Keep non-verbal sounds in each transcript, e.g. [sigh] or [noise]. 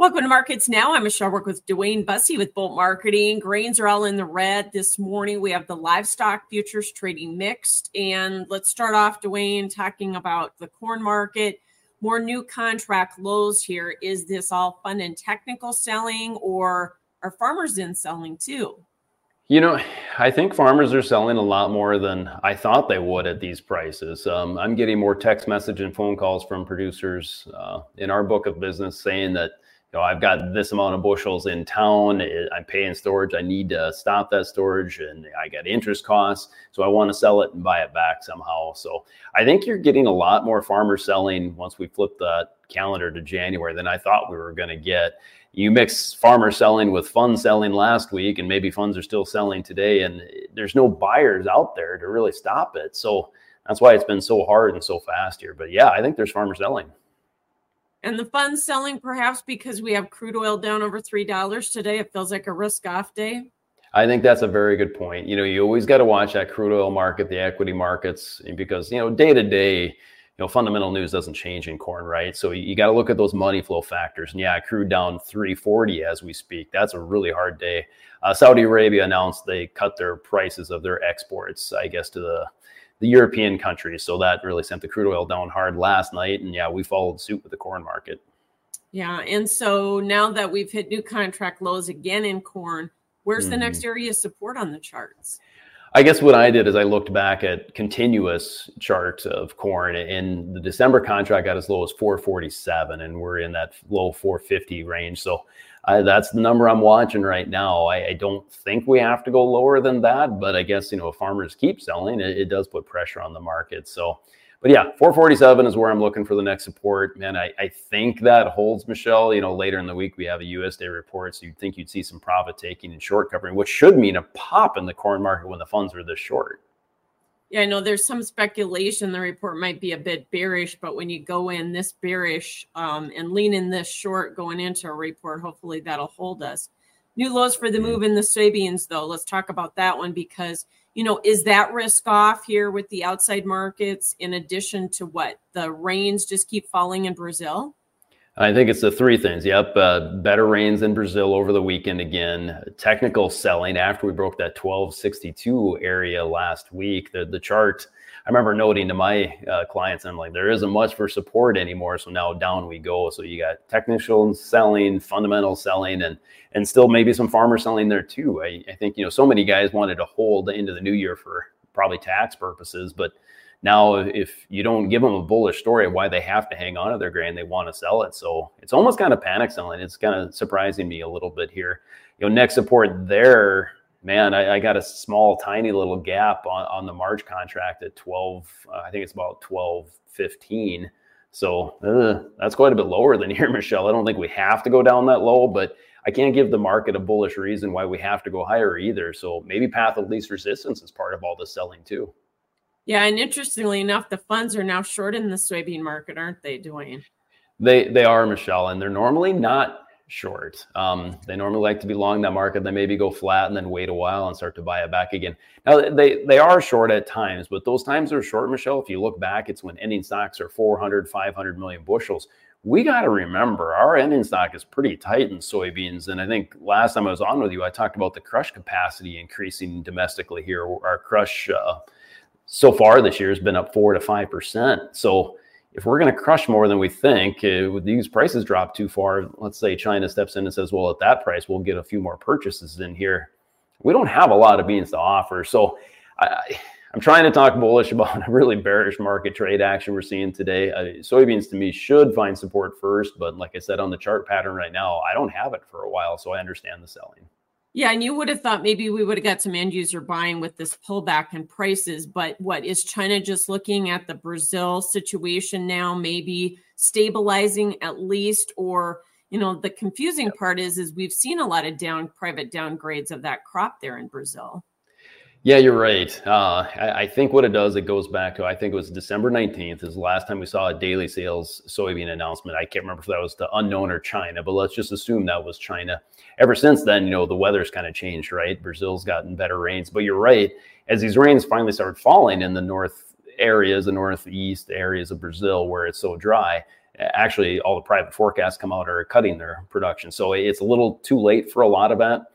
Welcome to Markets Now. I'm Michelle Rook with DuWayne Bosse with Bolt Marketing. Grains are all in the red this morning. We have the livestock futures trading mixed. And let's start off, DuWayne, talking about the corn market. More new contract lows here. Is this all fun and technical selling, or are farmers in selling too? You know, I think farmers are selling a lot more than I thought they would at these prices. Um, I'm getting more text message and phone calls from producers uh, in our book of business saying that know, I've got this amount of bushels in town. Eh, I'm paying storage. I need to stop that storage and I got interest costs. So I want to sell it and buy it back somehow. So I think you're getting a lot more farmers selling once we flip the calendar to January than I thought we were going to get. You mix farmer selling with fund selling last week, and maybe funds are still selling today, and eh, there's no buyers out there to really stop it. So that's why it's been so hard and so fast here. But yeah, I think there's farmer selling. And the funds selling perhaps because we have crude oil down over $3 today. It feels like a risk off day. I think that's a very good point. You know, you always got to watch that crude oil market, the equity markets, because, you know, day to day, you know, fundamental news doesn't change in corn, right? So you got to look at those money flow factors. And yeah, crude down 340 as we speak. That's a really hard day. Uh, Saudi Arabia announced they cut their prices of their exports, I guess, to the the European countries. So that really sent the crude oil down hard last night. And yeah, we followed suit with the corn market. Yeah. And so now that we've hit new contract lows again in corn, where's mm-hmm. the next area of support on the charts? I guess what I did is I looked back at continuous chart of corn and the December contract got as low as 447 and we're in that low 450 range. So I, that's the number I'm watching right now. I, I, don't think we have to go lower than that, but I guess you know if farmers keep selling, it, it, does put pressure on the market. So, but yeah, 447 is where I'm looking for the next support. Man, I, I think that holds, Michelle. You know, later in the week we have a USDA report, so you'd think you'd see some profit taking and short covering, which should mean a pop in the corn market when the funds are this short. Yeah, I know there's some speculation the report might be a bit bearish, but when you go in this bearish um, and lean in this short going into a report, hopefully that'll hold us. New lows for the mm-hmm. move in the soybeans, though. Let's talk about that one because, you know, is that risk off here with the outside markets in addition to what? The rains just keep falling in Brazil? I think it's the three things. Yep. Uh, better rains in Brazil over the weekend again. Technical selling after we broke that 1262 area last week. The, the chart, I remember noting to my uh, clients, I'm like, there isn't much for support anymore. So now down we go. So you got technical selling, fundamental selling, and and still maybe some farmer selling there too. I, I think, you know, so many guys wanted to hold into the new year for probably tax purposes, but now, if you don't give them a bullish story of why they have to hang on to their grain, they want to sell it. So it's almost kind of panic selling. It's kind of surprising me a little bit here. You know, next support there, man, I, I got a small, tiny little gap on, on the March contract at 12. Uh, I think it's about 12, 15. So uh, that's quite a bit lower than [laughs] here, Michelle. I don't think we have to go down that low, but I can't give the market a bullish reason why we have to go higher either. So maybe path of least resistance is part of all this selling too. Yeah, and interestingly enough, the funds are now short in the soybean market, aren't they, DuWayne? They they are, Michelle, and they're normally not short. Um, they normally like to be long that market. They maybe go flat and then wait a while and start to buy it back again. Now they they are short at times, but those times are short, Michelle. If you look back, it's when ending stocks are 400, 500 million bushels. We got to remember our ending stock is pretty tight in soybeans. And I think last time I was on with you, I talked about the crush capacity increasing domestically here. Our crush uh, so far this year has been up four to five percent. So if we're going to crush more than we think, uh, these prices drop too far, let's say China steps in and says, "Well, at that price, we'll get a few more purchases in here." We don't have a lot of beans to offer, so I, am trying to talk bullish [laughs] about a really bearish market trade action we're seeing today. Uh, soybeans to me should find support first, but like I said on the chart pattern right now, I don't have it for a while, so I understand the selling. Yeah, and you would have thought maybe we would have got some end user buying with this pullback in prices, but what is China just looking at the Brazil situation now, maybe stabilizing at least, or you know, the confusing part is is we've seen a lot of down private downgrades of that crop there in Brazil. Yeah, you're right. Uh, I, I, think what it does, it goes back to I think it was December 19th is the last time we saw a daily sales soybean announcement. I can't remember if that was the unknown or China, but let's just assume that was China. Ever since then, you know, the weather's kind of changed, right? Brazil's gotten better rains, but you're right. As these rains finally started falling in the north areas, the northeast areas of Brazil where it's so dry, actually all the private forecasts come out are cutting their production. So it's a little too late for a lot of that.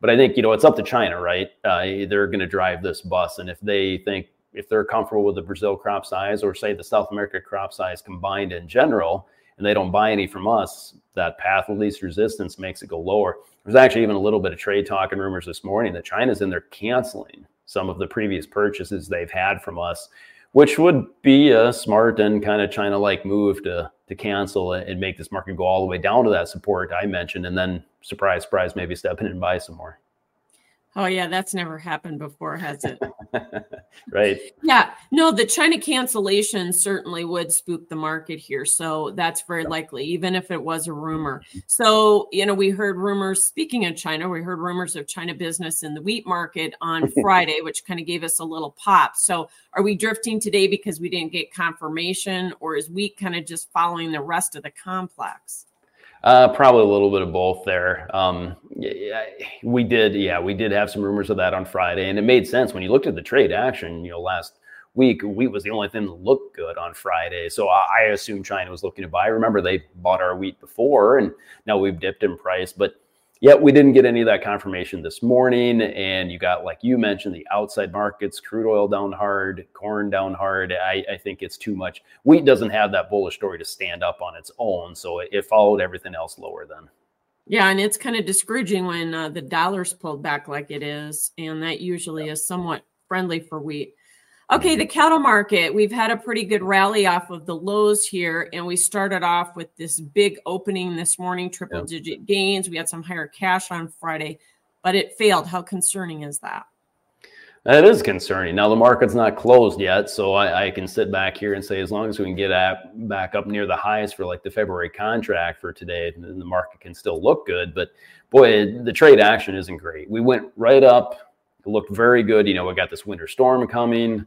But I think you know it's up to China, right? Uh, they're going to drive this bus, and if they think if they're comfortable with the Brazil crop size or say the South America crop size combined in general, and they don't buy any from us, that path of least resistance makes it go lower. There's actually even a little bit of trade talk and rumors this morning that China's in there canceling some of the previous purchases they've had from us, which would be a smart and kind of China-like move to to cancel and make this market go all the way down to that support I mentioned, and then surprise, surprise, maybe step in and buy some more. Oh yeah, that's never happened before, has it? [laughs] right. Yeah. No, the China cancellation certainly would spook the market here. So that's very likely, even if it was a rumor. Mm-hmm. So, you know, we heard rumors, speaking of China, we heard rumors of China business in the wheat market on [laughs] Friday, which kind of gave us a little pop. So are we drifting today because we didn't get confirmation, or is wheat kind of just following the rest of the complex? Uh, probably a little bit of both there. Um, we did, yeah, we did have some rumors of that on Friday, and it made sense when you looked at the trade action. You know, last week wheat was the only thing that looked good on Friday, so I, I assume China was looking to buy. Remember, they bought our wheat before, and now we've dipped in price, but Yet we didn't get any of that confirmation this morning. And you got, like you mentioned, the outside markets, crude oil down hard, corn down hard. I, I think it's too much. Wheat doesn't have that bullish story to stand up on its own. So it, it followed everything else lower then. Yeah, and it's kind of discouraging when uh, the dollar's pulled back like it is. And that usually is somewhat friendly for wheat. Okay, the cattle market. We've had a pretty good rally off of the lows here, and we started off with this big opening this morning, triple digit gains. We had some higher cash on Friday, but it failed. How concerning is that? That is concerning. Now the market's not closed yet, so I, I, can sit back here and say as long as we can get at, back up near the highs for like the February contract for today, the market can still look good. But boy, the trade action isn't great. We went right up, looked very good. You know, we got this winter storm coming.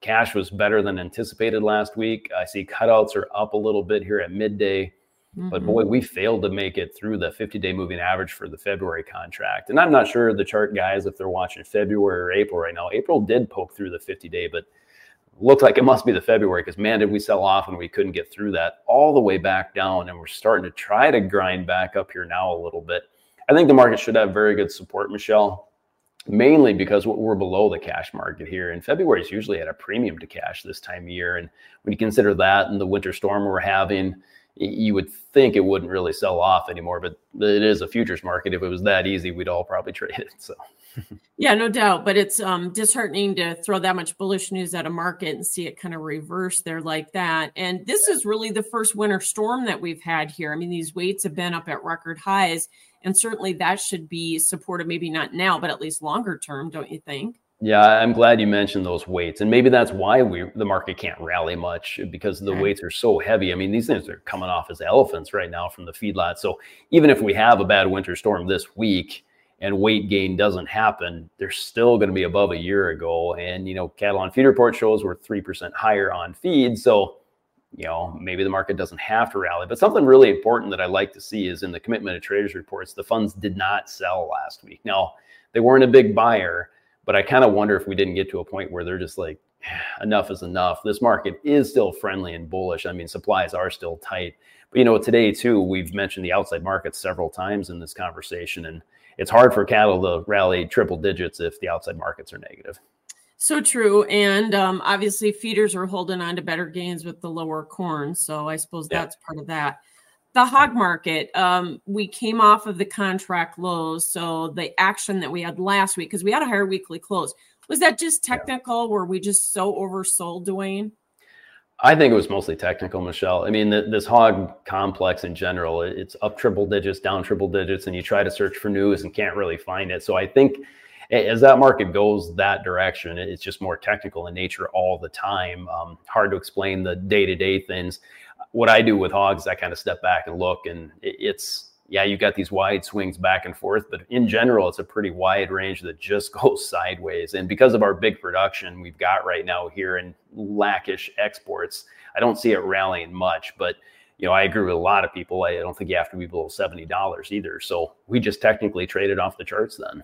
Cash was better than anticipated last week. I see cutouts are up a little bit here at midday. Mm-hmm. But boy, we failed to make it through the 50 day moving average for the February contract. And I'm not sure the chart guys, if they're watching February or April right now. April did poke through the 50 day, but looked like it must be the February because man, did we sell off and we couldn't get through that all the way back down. And we're starting to try to grind back up here now a little bit. I think the market should have very good support, Michelle mainly because we're below the cash market here. And February is usually at a premium to cash this time of year. And when you consider that and the winter storm we're having, you would think it wouldn't really sell off anymore. But it is a futures market. If it was that easy, we'd all probably [laughs] trade it. So. Yeah, no doubt. But it's um, disheartening to throw that much bullish news at a market and see it kind of reverse there like that. And this is really the first winter storm that we've had here. I mean, these weights have been up at record highs. And certainly that should be supported, maybe not now, but at least longer term, don't you think? Yeah, I'm glad you mentioned those weights, and maybe that's why we the market can't rally much because the weights are so heavy. I mean, these things are coming off as elephants right now from the feedlot. So even if we have a bad winter storm this week and weight gain doesn't happen, they're still going to be above a year ago. And you know, cattle on feed report shows we're three percent higher on feed, so you know, maybe the market doesn't have to rally. But something really important that I like to see is in the commitment of traders reports, the funds did not sell last week. Now, they weren't a big buyer, but I kind of wonder if we didn't get to a point where they're just like, ah, enough is enough. This market is still friendly and bullish. I mean, supplies are still tight. But you know, today too, we've mentioned the outside market several times in this conversation, and it's hard for cattle to rally triple digits if the outside markets are negative. So true. And um, obviously, feeders are holding on to better gains with the lower corn. So I suppose yeah. that's part of that. The hog market, um, we came off of the contract lows. So the action that we had last week, because we had a higher weekly close, was that just technical? Yeah. Were we just so oversold, DuWayne? I think it was mostly technical, Michelle. I mean, the, this hog complex in general, it's up triple digits, down triple digits, and you try to search for news and can't really find it. So I think as that market goes that direction, it's just more technical in nature all the time. Um, hard to explain the day to day things. What I do with hogs, I kind of step back and look, and it's yeah, you got these wide swings back and forth, but in general, it's a pretty wide range that just [laughs] goes sideways. And because of our big production we've got right now here in lackish exports, I don't see it rallying much. But you know, I agree with a lot of people. I don't think you have to be below seventy dollars either. So we just technically traded off the charts then.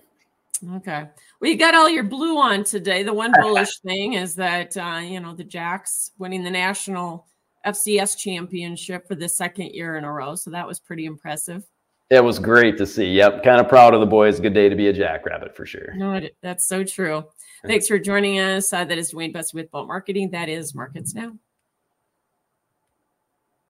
Okay. Well, you got all your blue on today. The one [laughs] bullish thing is that uh, you know the Jacks winning the national FCS championship for the second year in a row. So that was pretty impressive. It was great to see. Yep. Kind of proud of the boys. Good day to be a jackrabbit for sure. No, that's so true. Thanks for joining us. Uh, that is DuWayne Bosse with Bolt Marketing. That is Markets Now.